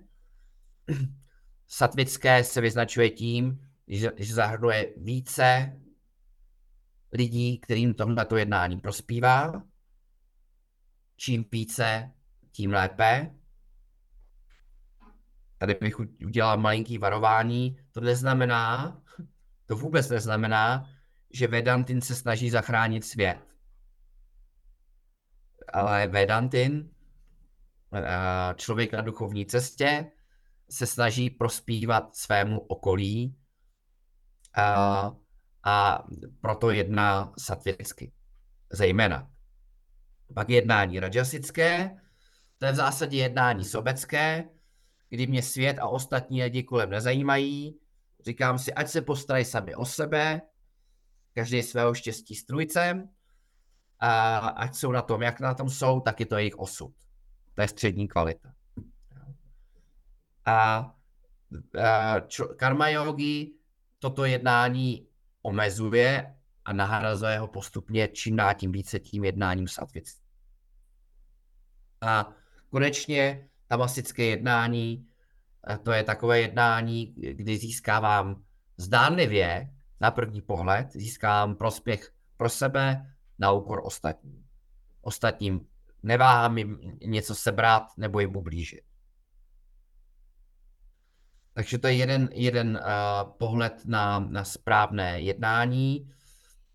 Satvické se vyznačuje tím, že, že zahrnuje více lidí, kterým tohleto jednání prospívá. Čím více, tím lépe. Tady bych udělal malinký varování. To neznamená, to vůbec neznamená, že Vedantin se snaží zachránit svět. Ale Vedantin, eh, člověk na duchovní cestě, se snaží prospívat svému okolí a, a proto jedná satvěcky, zejména. Pak jednání rajasické, to je v zásadě jednání sobecké, kdy mě svět a ostatní lidi kolem nezajímají. Říkám si, ať se postarají sami o sebe, každý svého štěstí strujcem a ať jsou na tom, jak na tom jsou, tak je to jejich osud. To je střední kvalita. A, a čo, karma yogi toto jednání omezuje a nahrazuje ho postupně čím dál tím více tím jednáním satvic. A konečně tamasické jednání, to je takové jednání, kdy získávám zdánlivě na první pohled získám prospěch pro sebe na úkor ostatním. Ostatním neváhám jim něco sebrat nebo jim ublížit. Takže to je jeden, jeden uh, pohled na, na správné jednání.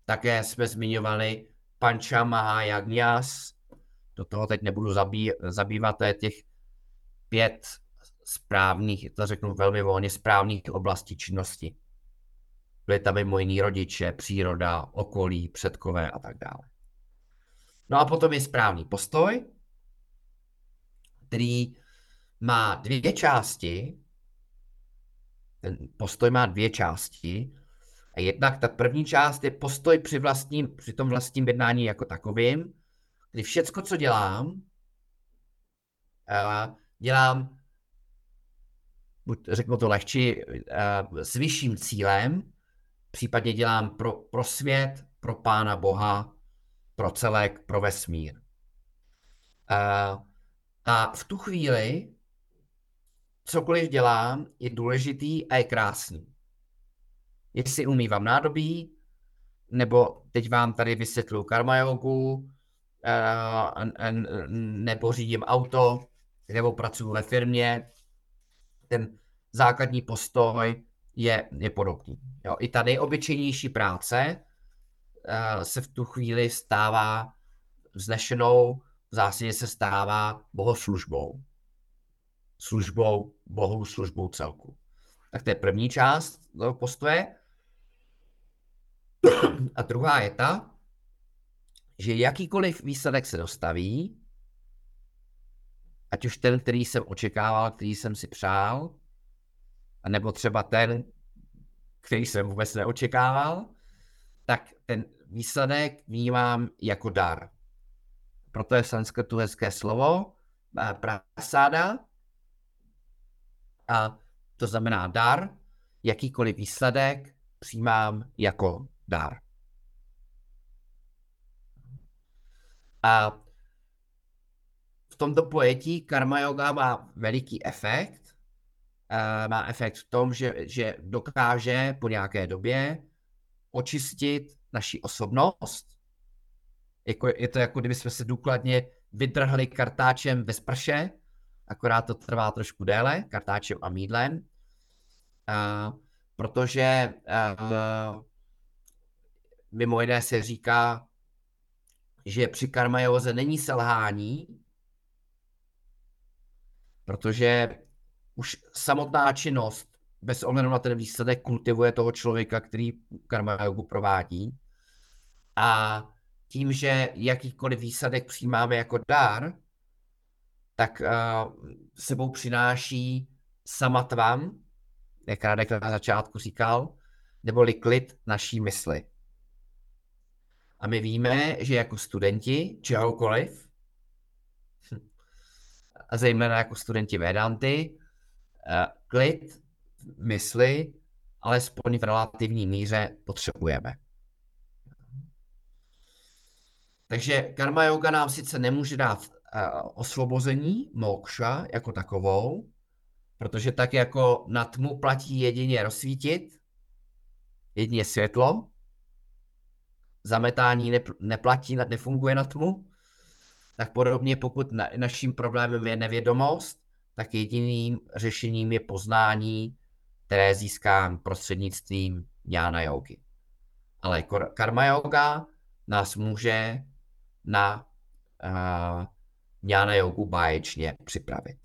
Také jsme zmiňovali Pancha Mahayagnyas, do toho teď nebudu zabí, zabývat, to je těch pět správných, to řeknu velmi volně, správných oblastí činnosti. Byli tam jiný rodiče, příroda, okolí, předkové a tak dále. No a potom je správný postoj, který má dvě části. Ten postoj má dvě části. A jednak ta první část je postoj při, vlastním, při tom vlastním jednání jako takovým, kdy všecko, co dělám, dělám buď řeknu to lehčí, s vyšším cílem, případně dělám pro, pro svět, pro Pána Boha, pro celek, pro vesmír. A v tu chvíli cokoliv dělám, je důležitý a je krásný. Jestli umývám nádobí, nebo teď vám tady vysvětluju karma jogu, nebo řídím auto, nebo pracuji ve firmě, ten základní postoj je, je podobný. Jo, I ta nejobyčejnější práce uh, se v tu chvíli stává vznešenou, v zásadě se stává bohoslužbou. Službou Bohu, službou celku. Tak to je první část toho postoje. A druhá je ta, že jakýkoliv výsledek se dostaví, ať už ten, který jsem očekával, který jsem si přál, nebo třeba ten, který jsem vůbec neočekával, tak ten výsledek vnímám jako dar. Proto je v sanskrtu hezké slovo, eh, prasáda, a to znamená dar, jakýkoliv výsledek přijímám jako dar. A v tomto pojetí karma yoga má veliký efekt. Má efekt v tom, že, že dokáže po nějaké době očistit naši osobnost. Jako, je to jako kdyby jsme se důkladně vydrhli kartáčem ve sprše, akorát to trvá trošku déle, kartáčem a mídlem, uh, protože uh, mimo jiné se říká, že při karmajoze není selhání, protože už samotná činnost bez ohledu na ten výsledek kultivuje toho člověka, který karma jogu provádí. A tím, že jakýkoliv výsledek přijímáme jako dar, tak uh, sebou přináší samatvam, jak Radek na začátku říkal, neboli klid naší mysli. A my víme, že jako studenti čehokoliv, a zejména jako studenti Vedanty, uh, klid mysli alespoň v relativní míře potřebujeme. Takže karma yoga nám sice nemůže dát osvobození, mokša jako takovou, protože tak jako na tmu platí jedině rozsvítit, jedině světlo, zametání neplatí, nefunguje na tmu, tak podobně pokud na, naším problémem je nevědomost, tak jediným řešením je poznání, které získám prostřednictvím jnana jogy. Ale karma yoga nás může na uh, jnana jogu báječně připravit.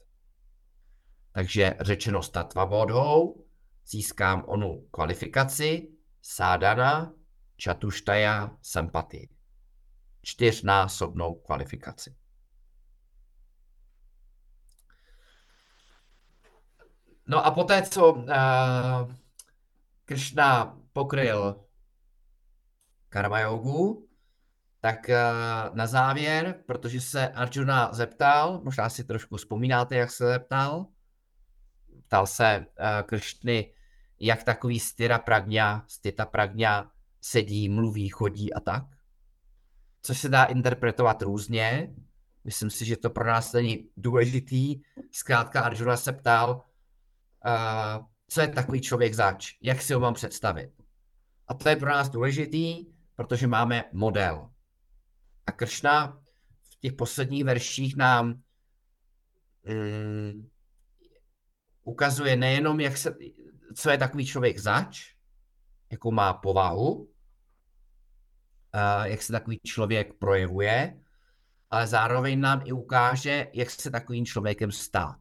Takže řečeno statva bodhou, získám onu kvalifikaci sádana, čatuštaja, sampati. Čtyřnásobnou kvalifikaci. No a poté, co uh, Krishna pokryl karma jogu, tak uh, na závěr, protože se Arjuna zeptal, možná si trošku vzpomínáte, jak se zeptal, ptal se uh, Kršny, jak takový styra pragňa, stita pragňa sedí, mluví, chodí a tak. Což se dá interpretovat různě. Myslím si, že to pro nás není důležitý. Zkrátka Arjuna se ptal, uh, co je takový člověk zač, jak si ho mám představit. A to je pro nás důležitý, protože máme model. A Kršna v těch posledních verších nám um, ukazuje nejenom, jak se, co je takový člověk zač, jakou má povahu, jak se takový člověk projevuje, ale zároveň nám i ukáže, jak se takovým člověkem stát.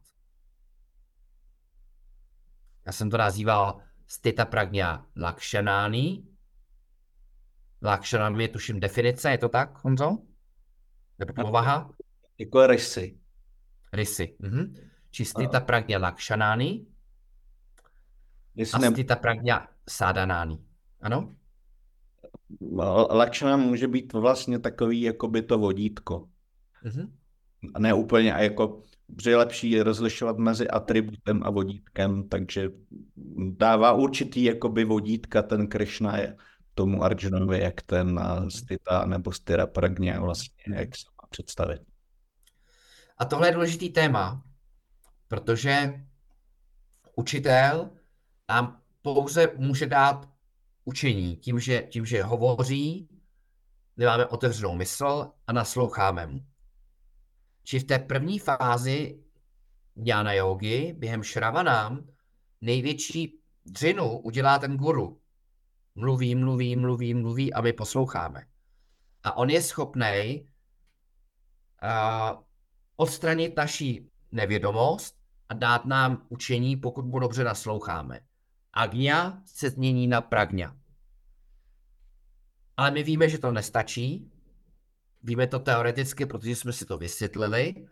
Já jsem to nazýval stita pragnia lakšanány, Lakšanam je tuším definice, je to tak, Honzo? Nebo povaha? Jako rysy. Rysy. Mhm. Čistita a... pragňa lakšanány Jestli a ne... pragňa sádanány. Ano? Lakšana může být vlastně takový, jako by to vodítko. Mhm. ne úplně a jako že je lepší rozlišovat mezi atributem a vodítkem, takže dává určitý jakoby vodítka ten Krishna je tomu Arjunovi, jak ten Stita nebo Styra Pragně vlastně, jak se má představit. A tohle je důležitý téma, protože učitel nám pouze může dát učení tím, že, tím, že hovoří, nemáme otevřenou mysl a nasloucháme mu. Či v té první fázi Jana jogy během šravanám největší dřinu udělá ten guru. Mluví, mluví, mluví, mluví a my posloucháme. A on je schopný uh, odstranit naší nevědomost a dát nám učení, pokud mu dobře nasloucháme. Agňa se změní na pragňa. Ale my víme, že to nestačí. Víme to teoreticky, protože jsme si to vysvětlili.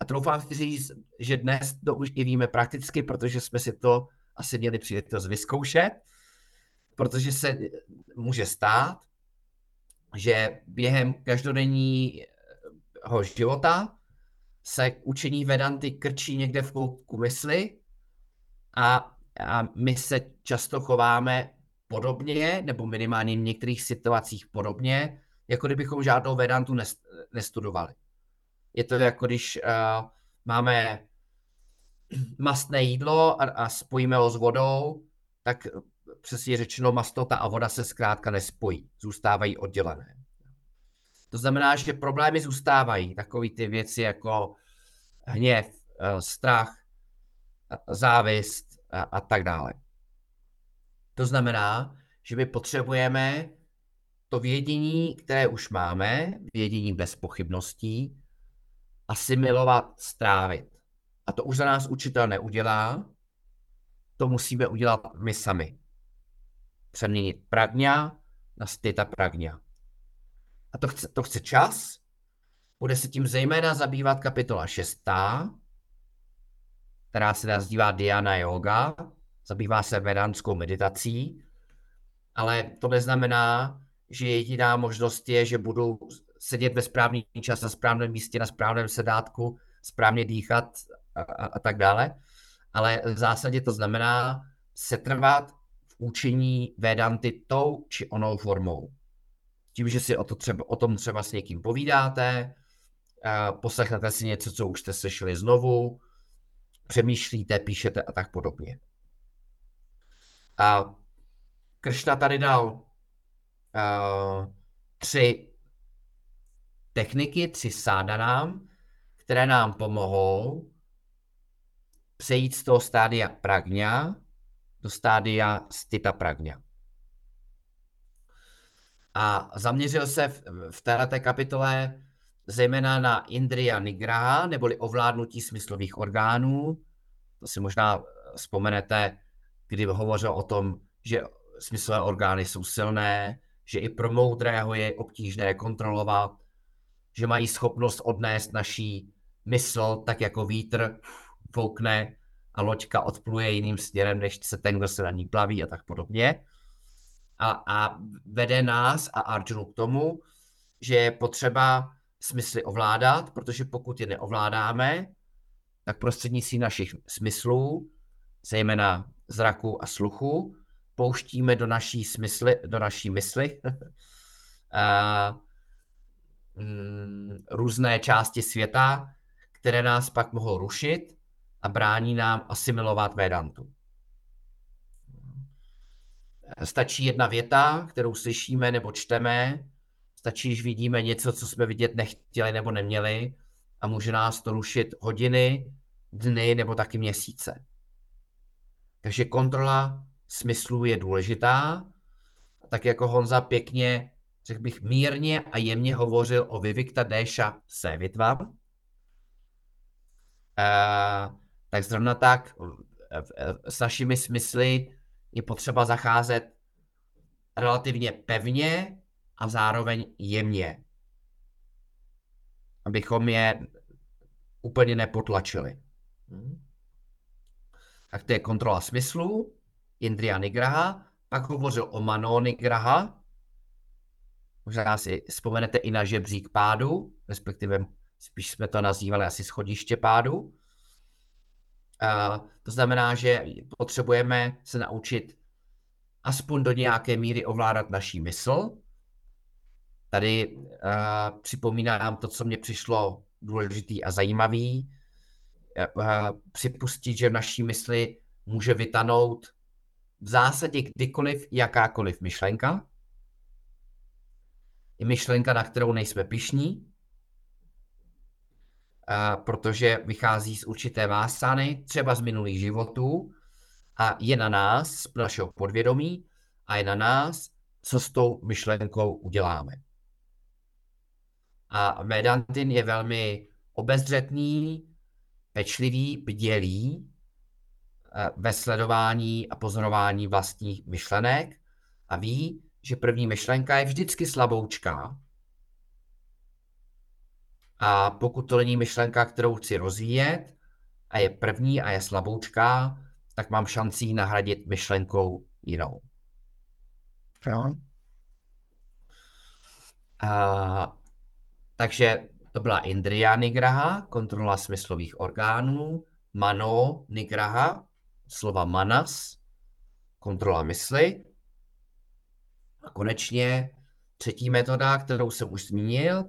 A troufám si říct, že dnes to už i víme prakticky, protože jsme si to asi měli příležitost vyzkoušet. Protože se může stát, že během každodenního života se učení Vedanty krčí někde v koutku mysli a, a my se často chováme podobně, nebo minimálně v některých situacích podobně, jako kdybychom žádnou Vedantu nestudovali. Je to jako když uh, máme mastné jídlo a, a spojíme ho s vodou, tak přesně řečeno mastota a voda se zkrátka nespojí, zůstávají oddělené. To znamená, že problémy zůstávají. Takové ty věci jako hněv, eh, strach, závist a, a tak dále. To znamená, že my potřebujeme to vědění, které už máme, vědění bez pochybností, asimilovat, strávit. A to už za nás učitel neudělá, to musíme udělat my sami. Přeměnit pragňa na stita pragňa. A to chce, to chce čas. Bude se tím zejména zabývat kapitola 6, která se nazývá Diana Yoga. Zabývá se vedanskou meditací. Ale to neznamená, že jediná možnost je, že budu sedět ve správný čas na správném místě, na správném sedátku, správně dýchat a, a, a tak dále. Ale v zásadě to znamená setrvat učení Vedanty tou či onou formou tím, že si o, to třeba, o tom třeba s někým povídáte, poslechnete si něco, co už jste slyšeli znovu, přemýšlíte, píšete a tak podobně. A Kršna tady dal uh, tři techniky, tři sádanám, které nám pomohou přejít z toho stádia pragňa do stádia stita pragňa. A zaměřil se v, v této kapitole zejména na Indriya Nigraha, neboli ovládnutí smyslových orgánů. To si možná vzpomenete, kdy hovořil o tom, že smyslové orgány jsou silné, že i pro moudrého je obtížné kontrolovat, že mají schopnost odnést naší mysl, tak jako vítr foukne a loďka odpluje jiným směrem, než se ten, kdo se na ní plaví a tak podobně. A, a vede nás a Arjunu k tomu, že je potřeba smysly ovládat, protože pokud je neovládáme, tak prostřednictvím našich smyslů, zejména zraku a sluchu, pouštíme do naší, smysly, do naší mysli a, mm, různé části světa, které nás pak mohou rušit a brání nám asimilovat Vedantu. Stačí jedna věta, kterou slyšíme nebo čteme, stačí, když vidíme něco, co jsme vidět nechtěli nebo neměli a může nás to rušit hodiny, dny nebo taky měsíce. Takže kontrola smyslů je důležitá. Tak jako Honza pěkně, řekl bych, mírně a jemně hovořil o Vivikta Déša Sevitva, Uh, tak zrovna tak s našimi smysly je potřeba zacházet relativně pevně a zároveň jemně. Abychom je úplně nepotlačili. Hmm. Tak to je kontrola smyslu, Indriya Nigraha, pak hovořil o Mano Nigraha, možná si vzpomenete i na žebřík pádu, respektive spíš jsme to nazývali asi schodiště pádu. To znamená, že potřebujeme se naučit aspoň do nějaké míry ovládat naší mysl. Tady uh, připomínám to, co mě přišlo důležitý a zajímavý. Uh, připustit, že v naší mysli může vytanout v zásadě kdykoliv jakákoliv myšlenka. Je myšlenka, na kterou nejsme pišní, protože vychází z určité vásany, třeba z minulých životů, a je na nás, z našeho podvědomí, a je na nás, co s tou myšlenkou uděláme. A Vedantin je velmi obezřetný, pečlivý, bdělý ve sledování a pozorování vlastních myšlenek a ví, že první myšlenka je vždycky slaboučká. A pokud to není myšlenka, kterou chci rozvíjet, a je první a je slaboučká, tak mám šanci ji nahradit myšlenkou jinou. Jo? A, takže to byla Indriya Nigraha, kontrola smyslových orgánů, Mano Nigraha, slova manas, kontrola mysli. A konečně třetí metoda, kterou jsem už zmínil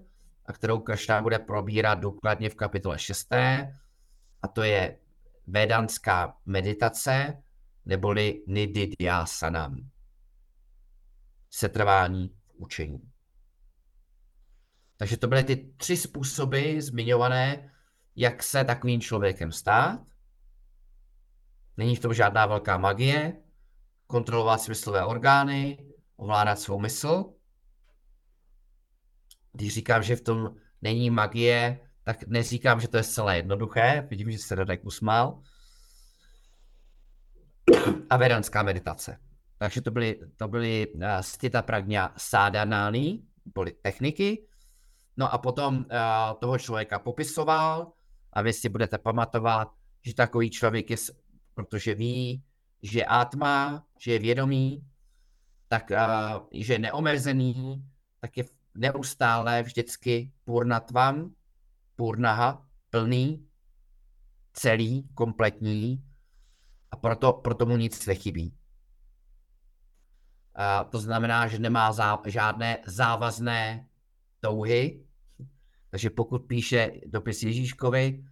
a kterou každá bude probírat důkladně v kapitole 6. A to je vedanská meditace, neboli nididhyasanam. Setrvání učení. Takže to byly ty tři způsoby zmiňované, jak se takovým člověkem stát. Není v tom žádná velká magie, kontrolovat smyslové orgány, ovládat svou mysl. Když říkám, že v tom není magie, tak neříkám, že to je zcela jednoduché. Vidím, že se Radek usmál. A vedanská meditace. Takže to byly, to byly uh, stita pragna sádanány, byly techniky. No a potom uh, toho člověka popisoval a vy si budete pamatovat, že takový člověk je protože ví, že je atma, že je vědomý, tak uh, že je neomezený, tak je neustále vždycky purnatvam, purnaha, plný, celý, kompletní a proto, proto mu nic nechybí. Uh, to znamená, že nemá zá, žádné závazné touhy, takže pokud píše dopis Ježíškovi,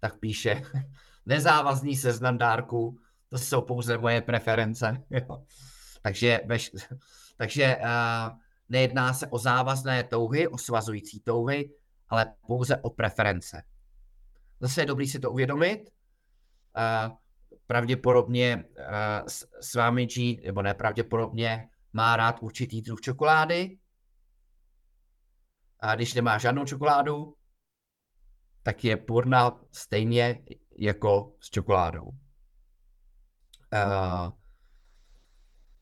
tak píše nezávazný seznam dárků, to jsou pouze moje preference. Jo. Takže, takže uh, nejedná se o závazné touhy, o svazující touhy, ale pouze o preference. Zase je dobrý si to uvědomit. Pravděpodobně s, vámi G, nebo nepravděpodobně, má rád určitý druh čokolády. A když nemá žádnou čokoládu, tak je purna stejně jako s čokoládou.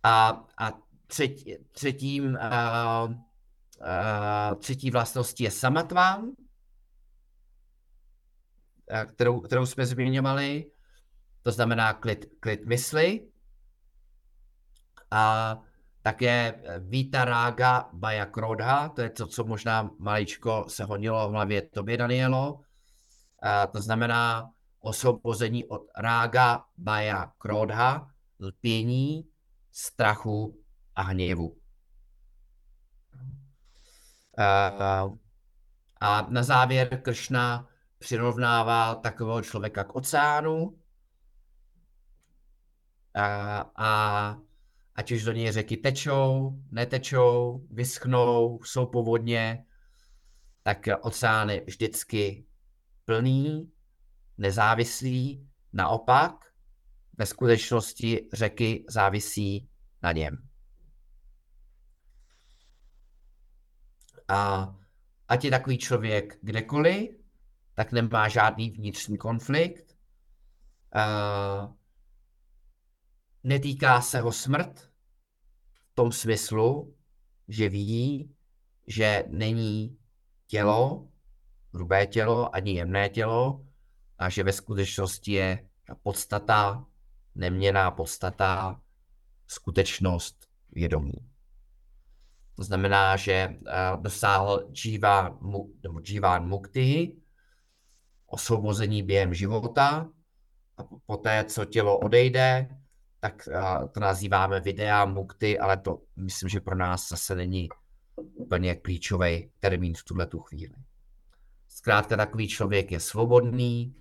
A, a třetí, třetím, uh, uh, třetí vlastností je samatvám, uh, kterou, kterou jsme zmiňovali, to znamená klid, klid mysli. A také Vítarága Baja Krodha, to je to, co možná maličko se honilo v hlavě tobě, Danielo. A to znamená osvobození od rága, baja, krodha, lpění, strachu a hněvu. A, a na závěr Kršna přirovnával takového člověka k oceánu a, a ať už do něj řeky tečou, netečou, vyschnou, jsou povodně, tak oceán je vždycky plný nezávislý, naopak ve skutečnosti řeky závisí na něm. A ať je takový člověk kdekoliv, tak nemá žádný vnitřní konflikt. Uh, netýká se ho smrt v tom smyslu, že ví, že není tělo, hrubé tělo, ani jemné tělo, a že ve skutečnosti je ta podstata, neměná podstata, skutečnost vědomí. To znamená, že uh, dosáhl Jivan, nebo Jivan Mukti, osvobození během života a poté, co tělo odejde, tak to nazýváme videa mukty, ale to myslím, že pro nás zase není úplně klíčový termín v tuhle tu chvíli. Zkrátka takový člověk je svobodný,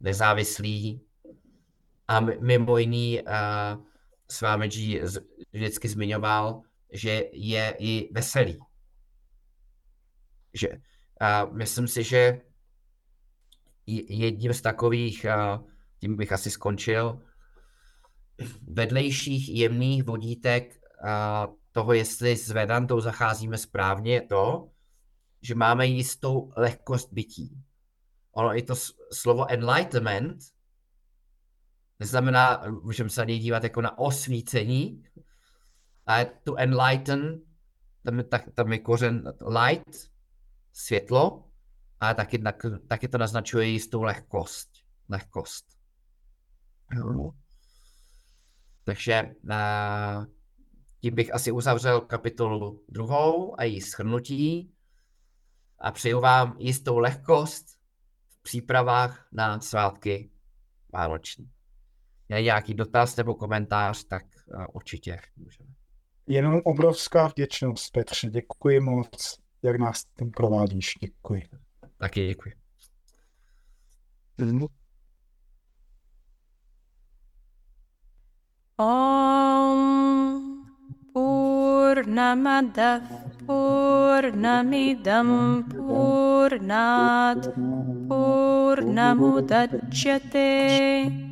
nezávislý a mimo jiný uh, Svámedží vždycky zmiňoval, že je i veselý. Že, uh, myslím si, že jedním z takových, uh, tím bych asi skončil, vedlejších jemných vodítek uh, toho, jestli s Vedantou zacházíme správně, je to, že máme jistou lehkost bytí. Ono i to slovo enlightenment neznamená, můžeme se na něj dívat jako na osvícení, a tu enlighten, tam je, tak, tam je kořen light, světlo, a taky, taky to naznačuje jistou lehkost. Lehkost. Takže uh, tím bych asi uzavřel kapitolu druhou a její shrnutí a přeju vám jistou lehkost v přípravách na svátky Vánoční. Je nějaký dotaz nebo komentář, tak určitě můžeme. Jenom obrovská vděčnost, Petře. Děkuji moc, jak nás tím provádíš. Děkuji. Taky děkuji. Om Purnamadah Purnamidam Purnat Purnamudachyate